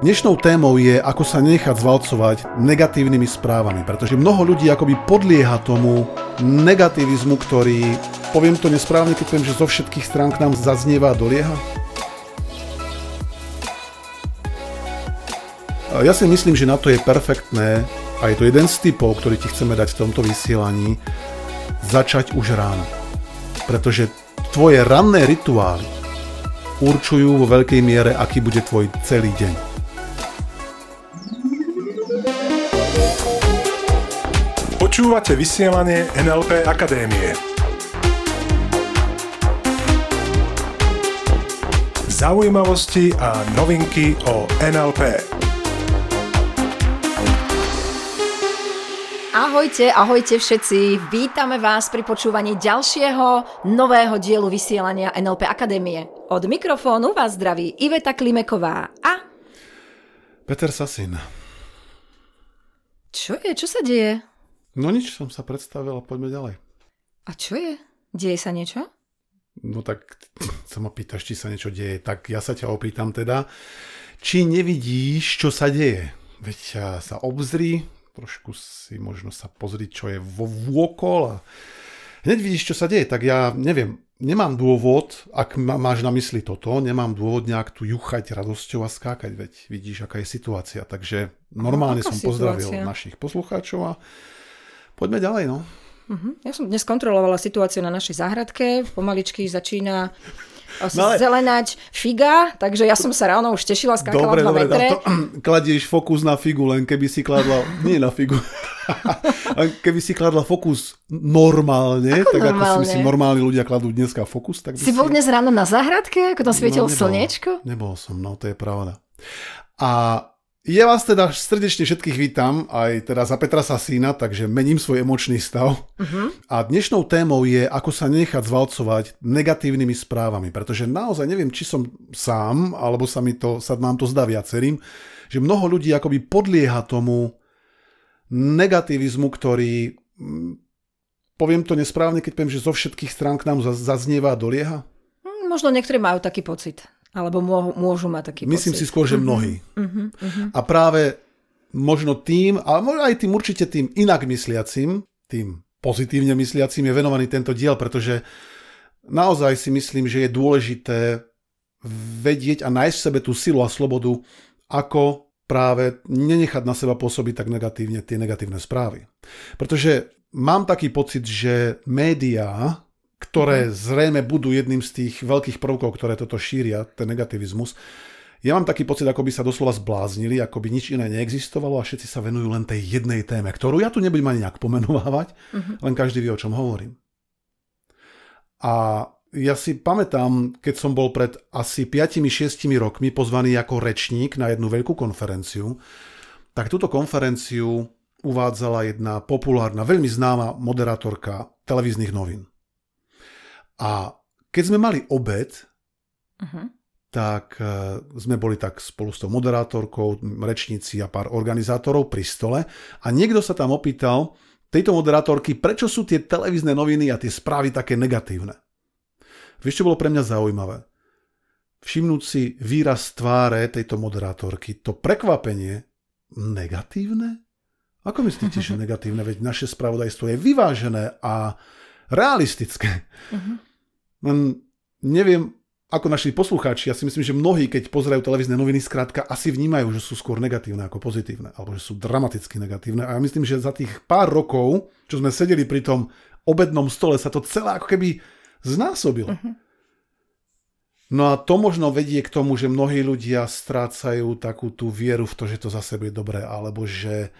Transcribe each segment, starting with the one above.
Dnešnou témou je, ako sa nechať zvalcovať negatívnymi správami, pretože mnoho ľudí akoby podlieha tomu negativizmu, ktorý, poviem to nesprávne, keď poviem, že zo všetkých strán k nám zaznieva a dolieha. Ja si myslím, že na to je perfektné a je to jeden z typov, ktorý ti chceme dať v tomto vysielaní, začať už ráno. Pretože tvoje ranné rituály určujú vo veľkej miere, aký bude tvoj celý deň. Počúvate vysielanie NLP Akadémie. Zaujímavosti a novinky o NLP. Ahojte, ahojte všetci. Vítame vás pri počúvaní ďalšieho nového dielu vysielania NLP Akadémie. Od mikrofónu vás zdraví Iveta Klimeková a... Peter Sasin. Čo je? Čo sa deje? No nič, som sa predstavil a poďme ďalej. A čo je? Deje sa niečo? No tak sa ma pýtaš, či sa niečo deje. Tak ja sa ťa opýtam teda, či nevidíš, čo sa deje. Veď sa obzri, trošku si možno sa pozrieť, čo je vo vôkol a hneď vidíš, čo sa deje. Tak ja neviem, nemám dôvod, ak máš na mysli toto, nemám dôvod nejak tu juchať radosťou a skákať, veď vidíš, aká je situácia. Takže normálne som situácia? pozdravil našich poslucháčov a poďme ďalej, no. Uh-huh. Ja som dnes kontrolovala situáciu na našej záhradke. Pomaličky začína no ale... zelenať figa, takže ja som sa ráno už tešila, skákala dobre, dobre, metre. To, kladieš fokus na figu, len keby si kladla, nie na figu, keby si kladla fokus normálne, ako tak normálne? ako si myslím, normálni ľudia kladú dneska fokus. Tak si, si bol dnes ráno na záhradke, ako tam svietilo no, slniečko? Nebol som, no to je pravda. A ja vás teda srdečne všetkých vítam, aj teda za Petra Sasína, takže mením svoj emočný stav. Uh-huh. A dnešnou témou je, ako sa nechať zvalcovať negatívnymi správami, pretože naozaj neviem, či som sám, alebo sa, mi to, sa nám to zdá viacerým, že mnoho ľudí akoby podlieha tomu negativizmu, ktorý, mm, poviem to nesprávne, keď poviem, že zo všetkých strán k nám zaznieva a dolieha? Hm, možno niektorí majú taký pocit. Alebo môžu mať taký Myslím pocit. si skôr, že mhm. mnohí. Uh-huh, uh-huh. A práve možno tým, ale možno aj tým určite tým inak mysliacim, tým pozitívne mysliacim je venovaný tento diel, pretože naozaj si myslím, že je dôležité vedieť a nájsť v sebe tú silu a slobodu, ako práve nenechať na seba pôsobiť tak negatívne tie negatívne správy. Pretože mám taký pocit, že médiá, ktoré mhm. zrejme budú jedným z tých veľkých prvkov, ktoré toto šíria, ten negativizmus. Ja mám taký pocit, ako by sa doslova zbláznili, ako by nič iné neexistovalo a všetci sa venujú len tej jednej téme, ktorú ja tu nebudem ani nejak pomenovávať, uh-huh. len každý vie, o čom hovorím. A ja si pamätám, keď som bol pred asi 5-6 rokmi pozvaný ako rečník na jednu veľkú konferenciu, tak túto konferenciu uvádzala jedna populárna, veľmi známa moderátorka televíznych novín. A keď sme mali obed, uh-huh. tak uh, sme boli tak spolu s tou moderátorkou, rečníci a pár organizátorov pri stole a niekto sa tam opýtal tejto moderátorky, prečo sú tie televízne noviny a tie správy také negatívne. Vieš, čo bolo pre mňa zaujímavé? Všimnúť si výraz tváre tejto moderátorky, to prekvapenie negatívne? Ako myslíte, že negatívne? Veď naše spravodajstvo je vyvážené a realistické. Uh-huh. Len neviem, ako naši poslucháči, ja si myslím, že mnohí, keď pozerajú televízne noviny, skrátka asi vnímajú, že sú skôr negatívne ako pozitívne, alebo že sú dramaticky negatívne. A ja myslím, že za tých pár rokov, čo sme sedeli pri tom obednom stole, sa to celé ako keby znásobilo. Uh-huh. No a to možno vedie k tomu, že mnohí ľudia strácajú takú tú vieru v to, že to za sebe je dobré, alebo že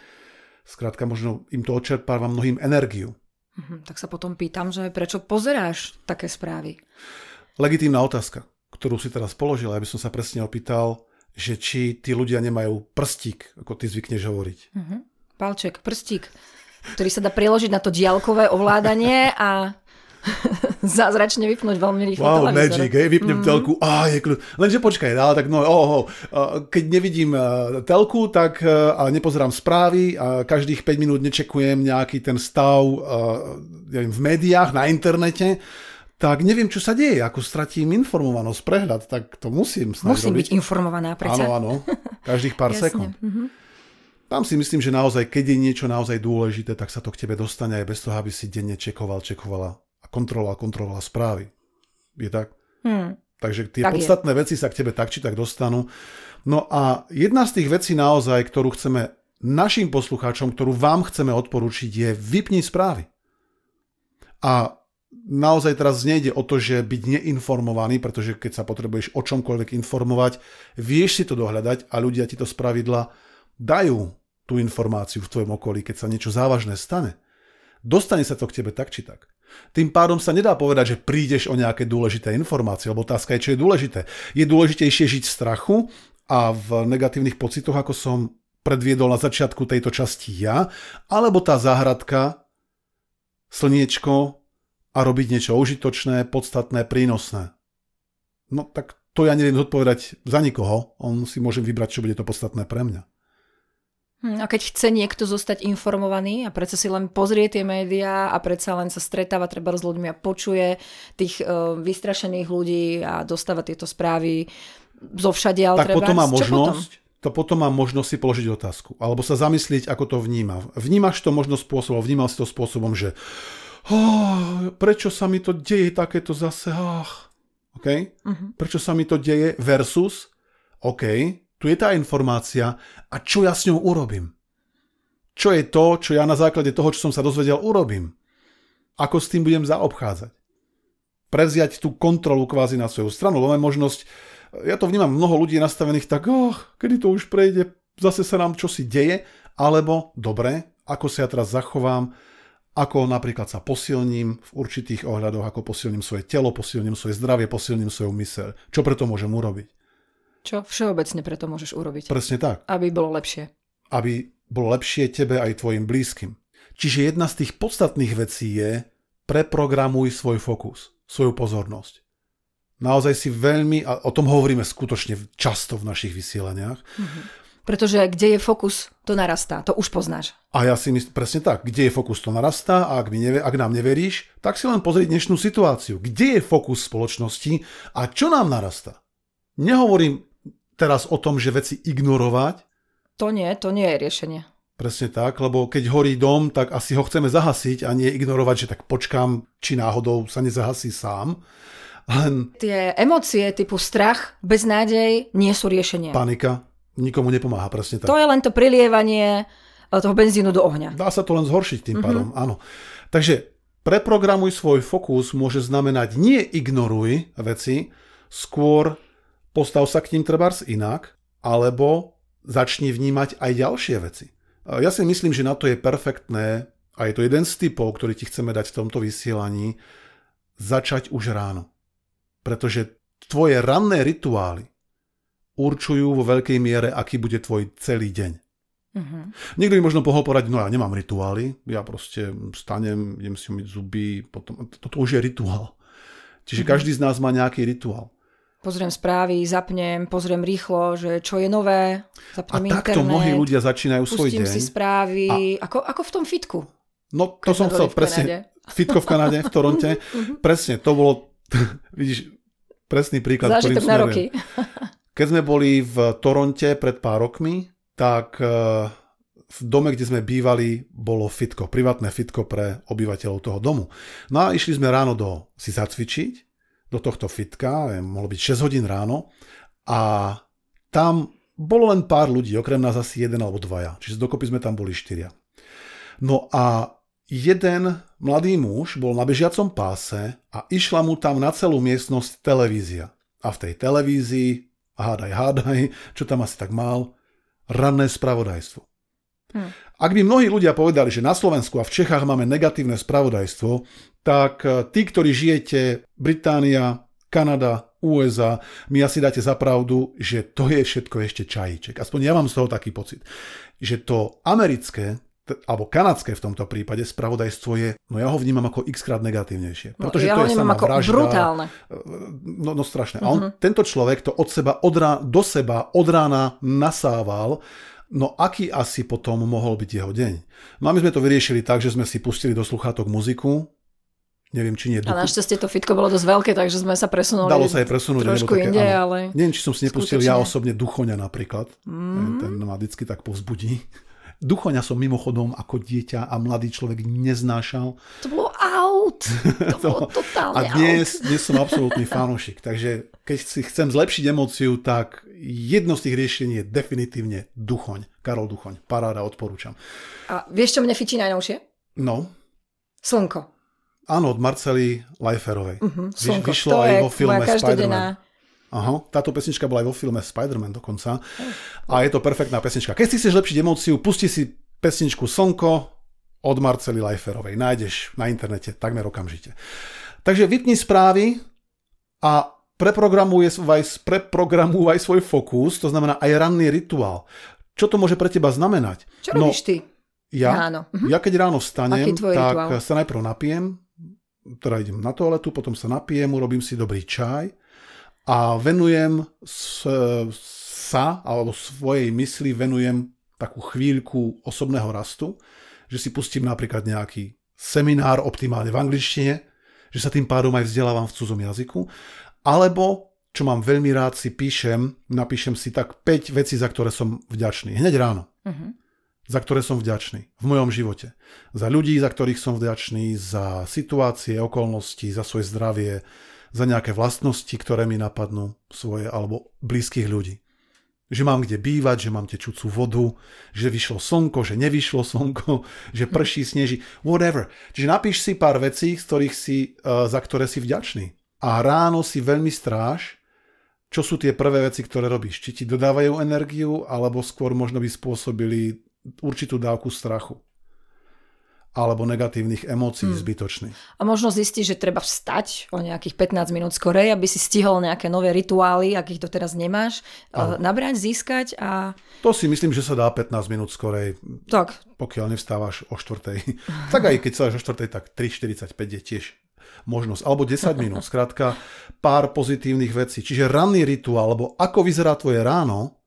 skrátka možno im to odčerpáva mnohým energiu. Mhm, tak sa potom pýtam, že prečo pozeráš také správy? Legitímna otázka, ktorú si teraz položil, aby som sa presne opýtal, že či tí ľudia nemajú prstík, ako ty zvykneš hovoriť. Uh-huh. Palček, prstík, ktorý sa dá preložiť na to diaľkové ovládanie a zázračne vypnúť veľmi rýchlo wow, televízor. magic, hej, vypnem mm-hmm. telku, á, je kľud. Lenže počkaj, ale tak no, oh, oh, keď nevidím telku, tak ale nepozerám správy a každých 5 minút nečekujem nejaký ten stav neviem, v médiách, na internete, tak neviem, čo sa deje, ako stratím informovanosť, prehľad, tak to musím snáď Musím robiť. byť informovaná, prečo? Áno, áno. každých pár sekúnd. Mhm. Tam si myslím, že naozaj, keď je niečo naozaj dôležité, tak sa to k tebe dostane aj bez toho, aby si denne čekoval, čekovala a kontroloval, kontrolovala správy. Je tak? Hmm. Takže tie Tak je. podstatné veci sa k tebe tak či tak dostanú. No a jedna z tých vecí naozaj, ktorú chceme našim poslucháčom, ktorú vám chceme odporučiť, je vypni správy. A naozaj teraz nejde o to, že byť neinformovaný, pretože keď sa potrebuješ o čomkoľvek informovať, vieš si to dohľadať a ľudia ti to z pravidla dajú tú informáciu v tvojom okolí, keď sa niečo závažné stane. Dostane sa to k tebe tak či tak. Tým pádom sa nedá povedať, že prídeš o nejaké dôležité informácie, lebo otázka je, čo je dôležité. Je dôležitejšie žiť v strachu a v negatívnych pocitoch, ako som predviedol na začiatku tejto časti ja, alebo tá záhradka, slniečko a robiť niečo užitočné, podstatné, prínosné. No tak to ja neviem zodpovedať za nikoho, on si môže vybrať, čo bude to podstatné pre mňa. Hm, A keď chce niekto zostať informovaný a predsa si len pozrie tie médiá a predsa len sa stretáva treba s ľuďmi a počuje tých uh, vystrašených ľudí a dostáva tieto správy zo všade, ale tak treba... potom má možnosť, to potom má možnosť si položiť otázku. Alebo sa zamyslieť, ako to vníma. Vnímaš to možno spôsobom, vnímal si to spôsobom, že oh, prečo sa mi to deje takéto zase, ach. Okay? Mhm. Prečo sa mi to deje versus, OK, tu je tá informácia a čo ja s ňou urobím? Čo je to, čo ja na základe toho, čo som sa dozvedel, urobím? Ako s tým budem zaobchádzať? Prevziať tú kontrolu kvázi na svoju stranu, lebo možnosť, ja to vnímam, mnoho ľudí je nastavených tak, oh, kedy to už prejde, zase sa nám čosi deje, alebo dobre, ako sa ja teraz zachovám, ako napríklad sa posilním v určitých ohľadoch, ako posilním svoje telo, posilním svoje zdravie, posilním svoju myseľ. Čo preto môžem urobiť? Čo všeobecne preto môžeš urobiť? Presne tak. Aby bolo lepšie. Aby bolo lepšie tebe aj tvojim blízkym. Čiže jedna z tých podstatných vecí je preprogramuj svoj fokus, svoju pozornosť. Naozaj si veľmi, a o tom hovoríme skutočne často v našich vysielaniach, Pretože kde je fokus, to narastá. To už poznáš. A ja si myslím, presne tak, kde je fokus, to narastá a ak, mi neve, ak nám neveríš, tak si len pozri dnešnú situáciu. Kde je fokus spoločnosti a čo nám narastá? Nehovorím teraz o tom, že veci ignorovať, To nie, to nie je riešenie. presne tak, lebo keď horí dom, tak asi ho chceme zahasiť a nie ignorovať, že tak počkám, či náhodou sa nezahasí sám. Len Tie emócie typu strach, beznádej nie sú riešenie. panika nikomu nepomáha, presne tak. To je len to prilievanie e, toho benzínu do ohňa. Dá sa to len zhoršiť tým pádom, áno. Takže preprogramuj svoj fokus môže znamenať nie ignoruj veci, skôr postav sa k ním trebárs inak, alebo začni vnímať aj ďalšie veci. Ja si myslím, že na to je perfektné, a je to jeden z typov, ktorý ti chceme dať v tomto vysielaní, začať už ráno. Pretože tvoje ranné rituály určujú vo veľkej miere, aký bude tvoj celý deň. Mhm. Niekto by možno pohol poradiť, no ja nemám rituály, ja proste stanem, idem si umyť zuby, potom, toto už je rituál. Čiže každý z nás má nejaký rituál. Pozriem správy, zapnem, pozriem rýchlo, že čo je nové, A zapnem takto internet, mnohí ľudia začínajú svoj deň. si správy, ako, ako v tom fitku. No to som chcel presne. Fitko v Kanade, v Toronte. presne, to bolo, vidíš, presný príklad, ktorým Zážitok na smerujem. roky. Keď sme boli v Toronte pred pár rokmi, tak eh, v dome, kde sme bývali, bolo fitko, privátne fitko pre obyvateľov toho domu. No a išli sme ráno do, si zacvičiť, do tohto fitka, mohlo byť 6 hodín ráno a tam bolo len pár ľudí, okrem nás asi jeden alebo dvaja, čiže dokopy sme tam boli štyria. No a jeden mladý muž bol na bežiacom páse a išla mu tam na celú miestnosť televízia. A v tej televízii, hádaj, hádaj, čo tam asi tak mal, ranné spravodajstvo. Hm. Ak by mnohí ľudia povedali, že na Slovensku a v Čechách máme negatívne spravodajstvo, tak eh, tí, ktorí žijete Británia, Kanada, USA, mi asi dáte za pravdu, že to je všetko ešte čajíček. Aspoň ja mám z toho taký pocit, že to americké alebo kanadské v tomto prípade spravodajstvo je, no ja ho vnímam ako x krát negatívnejšie. No, Pretože ja to je sama ako vražda, brutálne. No, no strašné. A on, tento človek to od seba od rá, do seba od rána nasával, no aký asi potom mohol byť jeho deň? No a my sme to vyriešili tak, že sme si pustili do sluchátok muziku, Neviem, či nie A našťastie to fitko bolo dosť veľké, takže sme sa presunuli Dalo sa aj presunúť. trošku také, inde, áno. ale... Neviem, či som si nepustil ja skutočne. osobne Duchoňa napríklad. Mm. Ten ma vždycky tak povzbudí. Duchoňa som mimochodom ako dieťa a mladý človek neznášal. To bolo out. To bolo totálne A dnes, dnes som absolútny fanúšik. Takže keď si chcem zlepšiť emóciu, tak jedno z tých riešení je definitívne Duchoň. Karol Duchoň. Paráda, odporúčam. out. A vieš, čo mne fičí najnovšie? No, Slnko. Áno, od Marcely Leiferovej. Mhm, Vyš- to aj vo filme každodenná... Aha, táto pesnička bola aj vo filme Spider-Man dokonca. A je to perfektná pesnička. Keď si chceš lepšiť emóciu, pusti si pesničku Slnko od Marcely Leiferovej. Nájdeš na internete takmer okamžite. Takže vypni správy a preprogramuj aj, preprogramuj aj svoj fokus, to znamená aj ranný rituál. Čo to môže pre teba znamenať? Čo robíš ty? Ja, Ráno. ja keď ráno vstanem, tak rituál? sa najprv napijem, teda idem na toaletu, potom sa napijem, urobím si dobrý čaj a venujem sa, alebo svojej mysli venujem takú chvíľku osobného rastu, že si pustím napríklad nejaký seminár optimálne v angličtine, že sa tým pádom aj vzdelávam v cudzom jazyku, alebo čo mám veľmi rád, si píšem, napíšem si tak 5 vecí, za ktoré som vďačný. Hneď ráno Mhm. Za ktoré som vďačný v mojom živote. Za ľudí, za ktorých som vďačný, za situácie, okolnosti, za svoje zdravie, za nejaké vlastnosti, ktoré mi napadnú svoje alebo blízkych ľudí. Že mám kde bývať, že mám tečúcu vodu, že vyšlo slnko, že nevyšlo slnko, že prší, sneží, whatever. Čiže napíš si pár vecí, z ktorých si, uh, za ktoré si vďačný. A ráno si veľmi stráž, čo sú tie prvé veci, ktoré robíš. Či ti dodávajú energiu, alebo skôr možno by spôsobili určitú dávku strachu alebo negatívnych emócií hmm. zbytočných. A možno zistíš, že treba vstať o nejakých 15 minút skorej, aby si stihol nejaké nové rituály, akých to teraz nemáš, Áno. uh, nabrať, získať a To si myslím, že sa dá 15 minút skorej, tak. pokiaľ nevstávaš o 4. tak aj keď sa o 4. tak 3.45 je tiež možnosť. Alebo 10 minút, skrátka pár pozitívnych vecí. Čiže ranný rituál, alebo ako vyzerá tvoje ráno,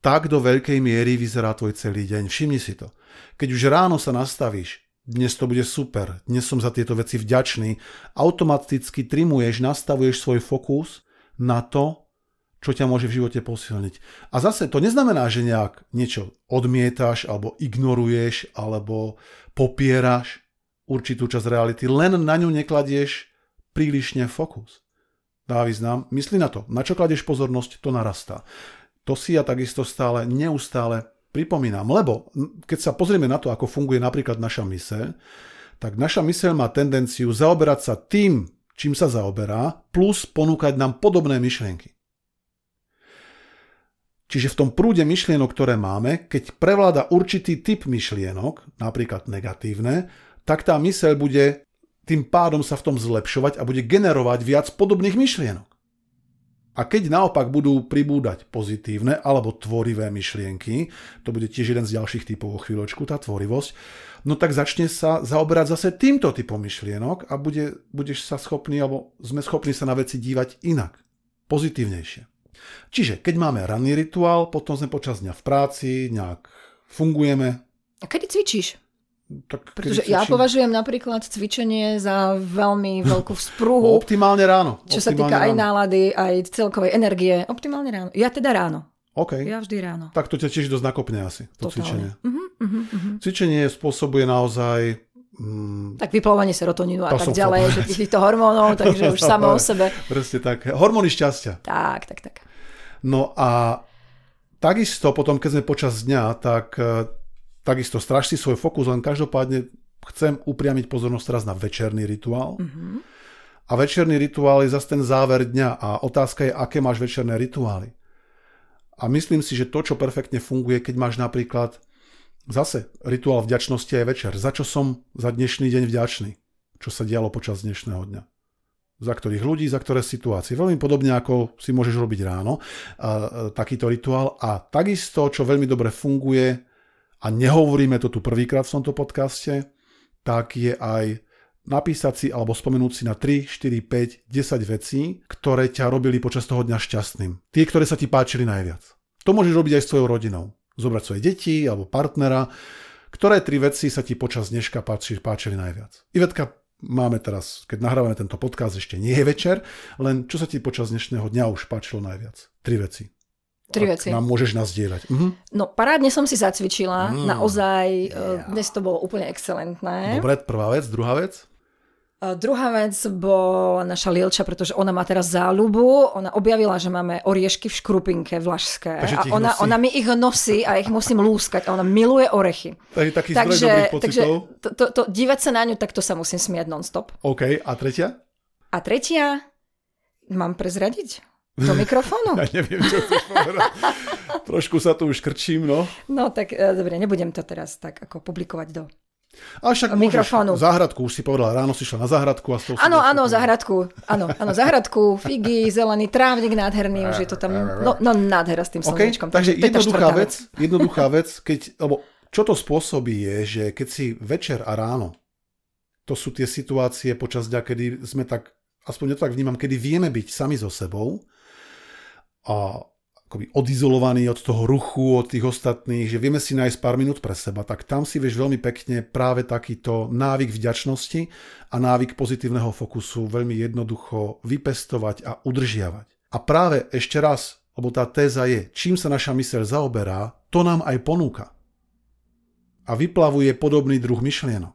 tak do veľkej miery vyzerá tvoj celý deň. Všimni si to. Keď už ráno sa nastavíš, dnes to bude super, dnes som za tieto veci vďačný, automaticky trimuješ, nastavuješ svoj fokus na to, čo ťa môže v živote posilniť. A zase to neznamená, že nejak niečo odmietaš, alebo ignoruješ, alebo popieraš určitú časť reality, len na ňu nekladieš prílišne fokus. Dá význam, mysli na to, na čo kladieš pozornosť, to narastá. To si ja takisto stále, neustále pripomínam, lebo keď sa pozrieme na to, ako funguje napríklad naša myseľ, tak naša myseľ má tendenciu zaoberať sa tým, čím sa zaoberá, plus ponúkať nám podobné myšlienky. Čiže v tom prúde myšlienok, ktoré máme, keď prevláda určitý typ myšlienok, napríklad negatívne, tak tá myseľ bude tým pádom sa v tom zlepšovať a bude generovať viac podobných myšlienok. A keď naopak budú pribúdať pozitívne alebo tvorivé myšlienky, to bude tiež jeden z ďalších typov o chvíľočku, tá tvorivosť, no tak začne sa zaoberať zase týmto typom myšlienok a bude, budeš sa schopný, alebo sme schopní sa na veci dívať inak, pozitívnejšie. Čiže keď máme ranný rituál, potom sme počas dňa v práci, nejak fungujeme. A kedy cvičíš? Tak Pretože ja považujem napríklad cvičenie za veľmi veľkú vzpruhu, optimálne ráno. čo sa optimálne týka aj ráno. nálady, aj celkovej energie. Optimálne ráno. Ja teda ráno. OK. Ja vždy ráno. Tak to ťa tiež dosť nakopne asi, to cvičenie. Uh-huh, uh-huh, uh-huh. Cvičenie spôsobuje naozaj... Mm, Tak vyplovanie serotonínu a To tak ďalej, že týchto hormónov, takže už samo o sebe. presne tak. Hormóny šťastia. Tak, tak, tak. No a takisto potom, keď sme počas dňa, tak e, takisto straž si svoj fokus, len každopádne chcem upriamiť pozornosť teraz na večerný rituál. Uh-huh. A večerný rituál je zase ten záver dňa a otázka je, aké máš večerné rituály. A myslím si, že to, čo perfektne funguje, keď máš napríklad zase rituál vďačnosti aj večer. Za čo som za dnešný deň vďačný? Čo sa dialo počas dnešného dňa? Za ktorých ľudí, za ktoré situácie. Veľmi podobne ako si môžeš robiť ráno, a, a, takýto rituál. A takisto, čo veľmi dobre funguje, a nehovoríme to tu prvýkrát v tomto podcaste, tak je aj napísať si alebo spomenúť si na 3, 4, 5, 10 vecí, ktoré ťa robili počas toho dňa šťastným. Tie, ktoré sa ti páčili najviac. To môžeš robiť aj s tvojou rodinou. Zobrať svoje deti alebo partnera, ktoré tri veci sa ti počas dneška páči, páčili najviac. Ivetka, máme teraz, keď nahrávame tento podcast, ešte nie je večer, len čo sa ti počas dnešného dňa už páčilo najviac? Tri veci. Tri Ak veci. Nám môžeš nazdieľať. Mhm. No parádne som si zacvičila, Mm. naozaj, Yeah. dnes to bolo úplne excelentné. Dobre, prvá vec. Druhá vec? A Druhá vec bola naša Lielča, pretože ona má teraz záľubu. Ona objavila, že máme oriešky v škrupinke vlašské. Takže A ona, nosí. ona mi ich nosí a ich musím lúskať. A ona miluje orechy. Takže taký Takže, takže to, to, to, dívať sa na ňu, tak to sa musím smiať non-stop. OK, a tretia? A tretia, mám prezradiť do mikrofónu? Ja neviem, čo chceš povedať. Trošku sa tu už krčím, no. No tak e, dobre, nebudem to teraz tak ako publikovať do... A však Mikrofónu. môžeš. Záhradku, už si povedala, ráno si šla na záhradku a s tou Áno, áno, záhradku. Áno, áno, záhradku, figy, zelený trávnik nádherný, už je to tam, no, no nádhera s tým OK, slnečkom. takže to jednoduchá štvrtá vec, jednoduchá vec, keď, lebo čo to spôsobí je, že keď si večer a ráno, to sú tie situácie počas dňa, kedy sme tak, aspoň ja to tak vnímam, kedy vieme byť sami so sebou akoby odizolovaní od toho ruchu, od tých ostatných, že vieme si nájsť pár minút pre seba, tak tam si vieš veľmi pekne práve takýto návyk vďačnosti a návyk pozitívneho fokusu veľmi jednoducho vypestovať a udržiavať. A práve ešte raz, lebo tá téza je, čím sa naša myseľ zaoberá, to nám aj ponúka. A vyplavuje podobný druh myšlienok.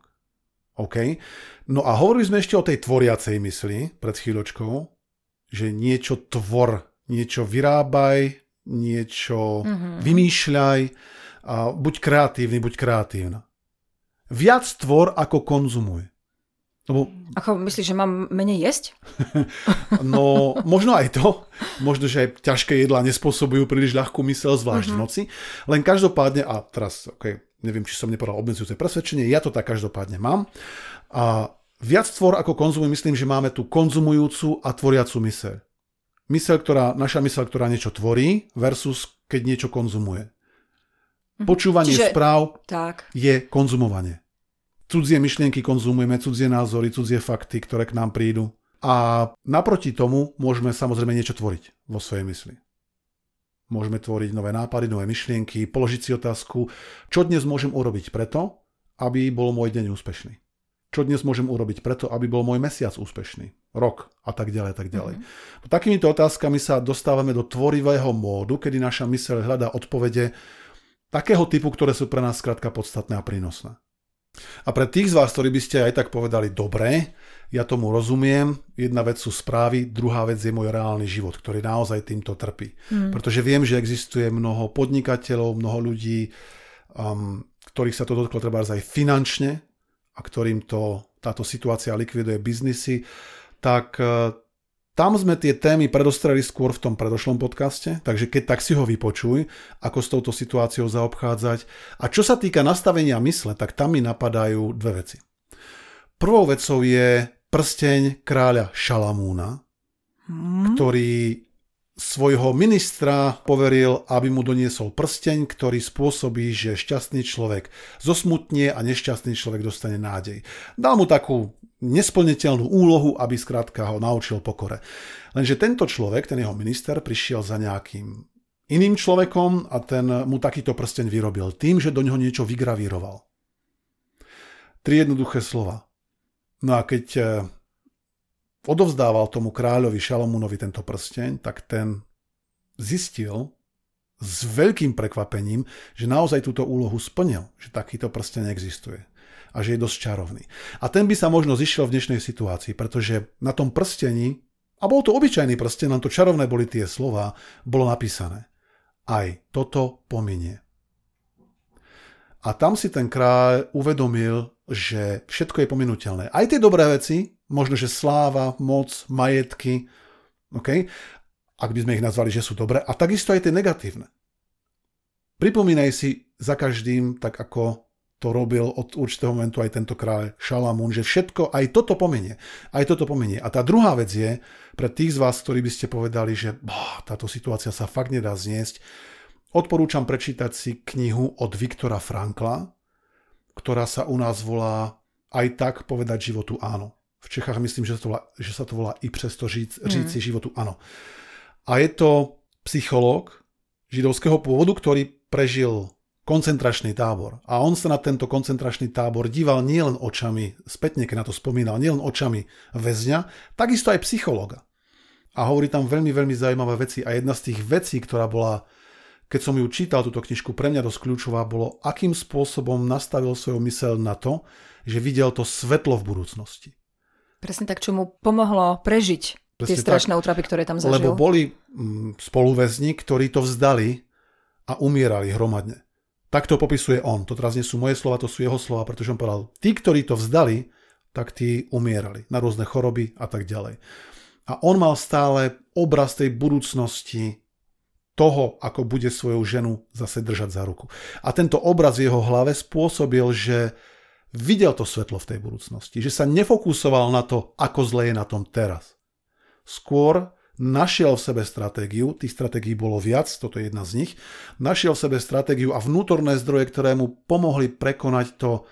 OK? No a hovorili sme ešte o tej tvoriacej mysli pred chvíľočkou, že niečo tvor, niečo vyrábaj, niečo mm-hmm. vymýšľaj, a buď kreatívny, buď kreatívna. Viac tvor ako konzumuj. Lebo Ako myslíš, že mám menej jesť? No, možno aj to. Možno, že aj ťažké jedlá nespôsobujú príliš ľahkú mysel, zvlášť v noci. Len každopádne, a teraz, ok, neviem, či som nepovedal obmedzujúce presvedčenie, ja to tak každopádne mám. A viac tvor ako konzumuj, myslím, že máme tú konzumujúcu a tvoriacu myseľ. Myseľ, ktorá, naša myseľ, ktorá niečo tvorí versus keď niečo konzumuje. Počúvanie Čiže- správ Tak. je konzumovanie. Cudzie myšlienky konzumujeme, cudzie názory, cudzie fakty, ktoré k nám prídu. A naproti tomu môžeme samozrejme niečo tvoriť vo svojej mysli. Môžeme tvoriť nové nápady, nové myšlienky, položiť si otázku, čo dnes môžem urobiť preto, aby bol môj deň úspešný. Čo dnes môžem urobiť preto, aby bol môj mesiac úspešný, rok a tak ďalej, tak ďalej. Mm-hmm. Takýmito otázkami sa dostávame do tvorivého módu, kedy naša myseľ hľadá odpovede takého typu, ktoré sú pre nás skrátka podstatné a prínosné. A pre tých z vás, ktorí by ste aj tak povedali, dobre, ja tomu rozumiem, jedna vec sú správy, druhá vec je môj reálny život, ktorý naozaj týmto trpí. Hmm. Pretože viem, že existuje mnoho podnikateľov, mnoho ľudí, um, ktorých sa to dotklo treba aj finančne a ktorým to, táto situácia likviduje biznisy, tak uh, tam sme tie témy predostreli skôr v tom predošlom podcaste, takže keď tak si ho vypočuj, ako s touto situáciou zaobchádzať. A čo sa týka nastavenia mysle, tak tam mi napadajú dve veci. Prvou vecou je prsteň kráľa Šalamúna, hmm. ktorý svojho ministra poveril, aby mu doniesol prsteň, ktorý spôsobí, že šťastný človek zosmutnie a nešťastný človek dostane nádej. Dal mu takú nesplniteľnú úlohu, aby skrátka ho naučil pokore. Lenže tento človek, ten jeho minister, prišiel za nejakým iným človekom a ten mu takýto prsteň vyrobil tým, že do neho niečo vygravíroval. Tri jednoduché slova. No a keď odovzdával tomu kráľovi Šalomúnovi tento prsteň, tak ten zistil s veľkým prekvapením, že naozaj túto úlohu splnil, že takýto prsteň existuje a že je dosť čarovný. A ten by sa možno zišiel v dnešnej situácii, pretože na tom prstení, a bol to obyčajný prsten, len to čarovné boli tie slova, bolo napísané. Aj toto pominie. A tam si ten kráľ uvedomil, že všetko je pominuteľné. Aj tie dobré veci, možno, že sláva, moc, majetky, okay? ak by sme ich nazvali, že sú dobré, a takisto aj tie negatívne. Pripomínaj si za každým, tak ako to robil od určitého momentu aj tento kráľ Šalamún, že všetko, aj toto pomenie. Aj toto pomenie. A tá druhá vec je, pre tých z vás, ktorí by ste povedali, že boh, táto situácia sa fakt nedá zniesť, odporúčam prečítať si knihu od Viktora Frankla, ktorá sa u nás volá Aj tak povedať životu áno. V Čechách myslím, že sa to volá, že sa to volá i přesto říct, říct si životu áno. A je to psychológ židovského pôvodu, ktorý prežil koncentračný tábor. A on sa na tento koncentračný tábor díval nielen očami, spätne keď na to spomínal, nielen očami väzňa, takisto aj psychologa. A hovorí tam veľmi, veľmi zaujímavé veci. A jedna z tých vecí, ktorá bola, keď som ju čítal, túto knižku, pre mňa dosť kľúčová, bolo, akým spôsobom nastavil svoju mysel na to, že videl to svetlo v budúcnosti. Presne tak, čo mu pomohlo prežiť Presne tie strašné tak, útrapy, ktoré tam zažil. Lebo boli mm, spoluväzni, ktorí to vzdali a umierali hromadne. Tak to popisuje on. To teraz nie sú moje slova, to sú jeho slova, pretože on povedal, tí, ktorí to vzdali, tak tí umierali na rôzne choroby a tak ďalej. A on mal stále obraz tej budúcnosti toho, ako bude svoju ženu zase držať za ruku. A tento obraz v jeho hlave spôsobil, že videl to svetlo v tej budúcnosti, že sa nefokusoval na to, ako zle je na tom teraz. Skôr našiel v sebe stratégiu, tých stratégií bolo viac, toto je jedna z nich, našiel v sebe stratégiu a vnútorné zdroje, ktoré mu pomohli prekonať to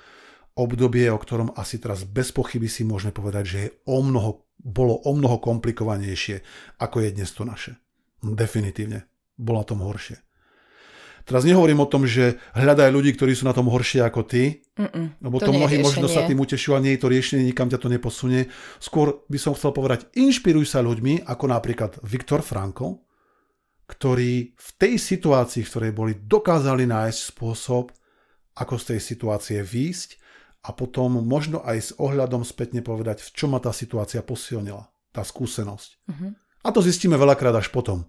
obdobie, o ktorom asi teraz bez pochyby si môžeme povedať, že je o mnoho, bolo o mnoho komplikovanejšie, ako je dnes to naše. Definitívne. Bolo na tom horšie. Teraz nehovorím o tom, že hľadaj ľudí, ktorí sú na tom horšie ako ty, Mm-mm, lebo to, to mnohí možno sa tým utešujú a nie je to riešenie, nikam ťa to neposunie. Skôr by som chcel povedať, inšpiruj sa ľuďmi, ako napríklad Viktor Frankl, ktorí v tej situácii, v ktorej boli, dokázali nájsť spôsob, ako z tej situácie výjsť a potom možno aj s ohľadom spätne povedať, v čom ma tá situácia posilnila, tá skúsenosť. Mm-hmm. A to zistíme veľakrát až potom.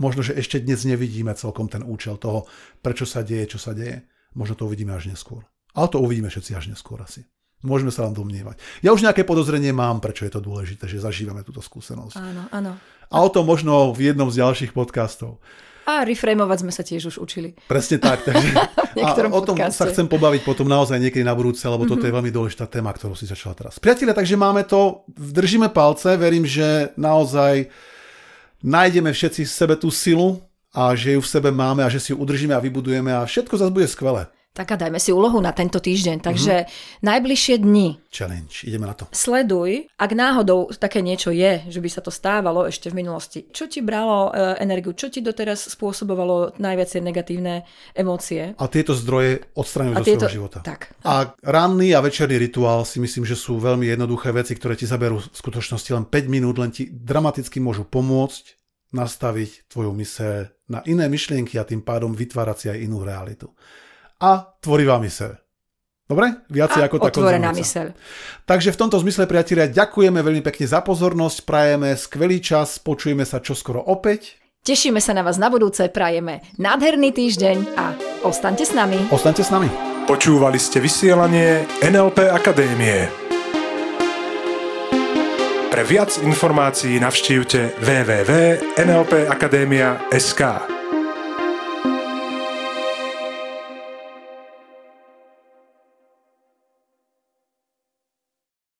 Možno, že ešte dnes nevidíme celkom ten účel toho, prečo sa deje, čo sa deje. Možno to uvidíme až neskôr. Ale to uvidíme všetci až neskôr asi. Môžeme sa vám domnievať. Ja už nejaké podozrenie mám, prečo je to dôležité, že zažívame túto skúsenosť. Áno, áno. A o tom možno v jednom z ďalších podcastov. A reframovať sme sa tiež už učili. Presne tak. Takže, a o tom podcaste. sa chcem pobaviť potom naozaj niekedy na budúce, lebo mm-hmm. toto je mhm. veľmi dôležitá téma, ktorú si začala teraz. Priatelia, takže máme to, držíme palce, verím, že naozaj nájdeme všetci v sebe tú silu a že ju v sebe máme a že si ju udržíme a vybudujeme a všetko zase bude skvelé. Tak a dajme si úlohu na tento týždeň. Takže mm-hmm. najbližšie dni. Challenge, ideme na to. Sleduj, ak náhodou také niečo je, že by sa to stávalo ešte v minulosti. Čo ti bralo e, energiu? Čo ti doteraz spôsobovalo najviac negatívne emócie? A tieto zdroje odstraňujú zo tieto... svojho života. Tak. A ranný a večerný rituál si myslím, že sú veľmi jednoduché veci, ktoré ti zaberú v skutočnosti len 5 minút, len ti dramaticky môžu pomôcť nastaviť tvoju myseľ na iné myšlienky a tým pádom vytvárať si aj inú realitu a tvorivá myseľ. Dobre? Viacej a ako tá otvorená myseľ. Takže v tomto zmysle, priatelia, ďakujeme veľmi pekne za pozornosť, prajeme skvelý čas, počujeme sa čoskoro opäť. Tešíme sa na vás na budúce, prajeme nádherný týždeň a ostaňte s nami. Ostaňte s nami. Počúvali ste vysielanie NLP Akadémie. Pre viac informácií navštívte www.nlpakademia.sk.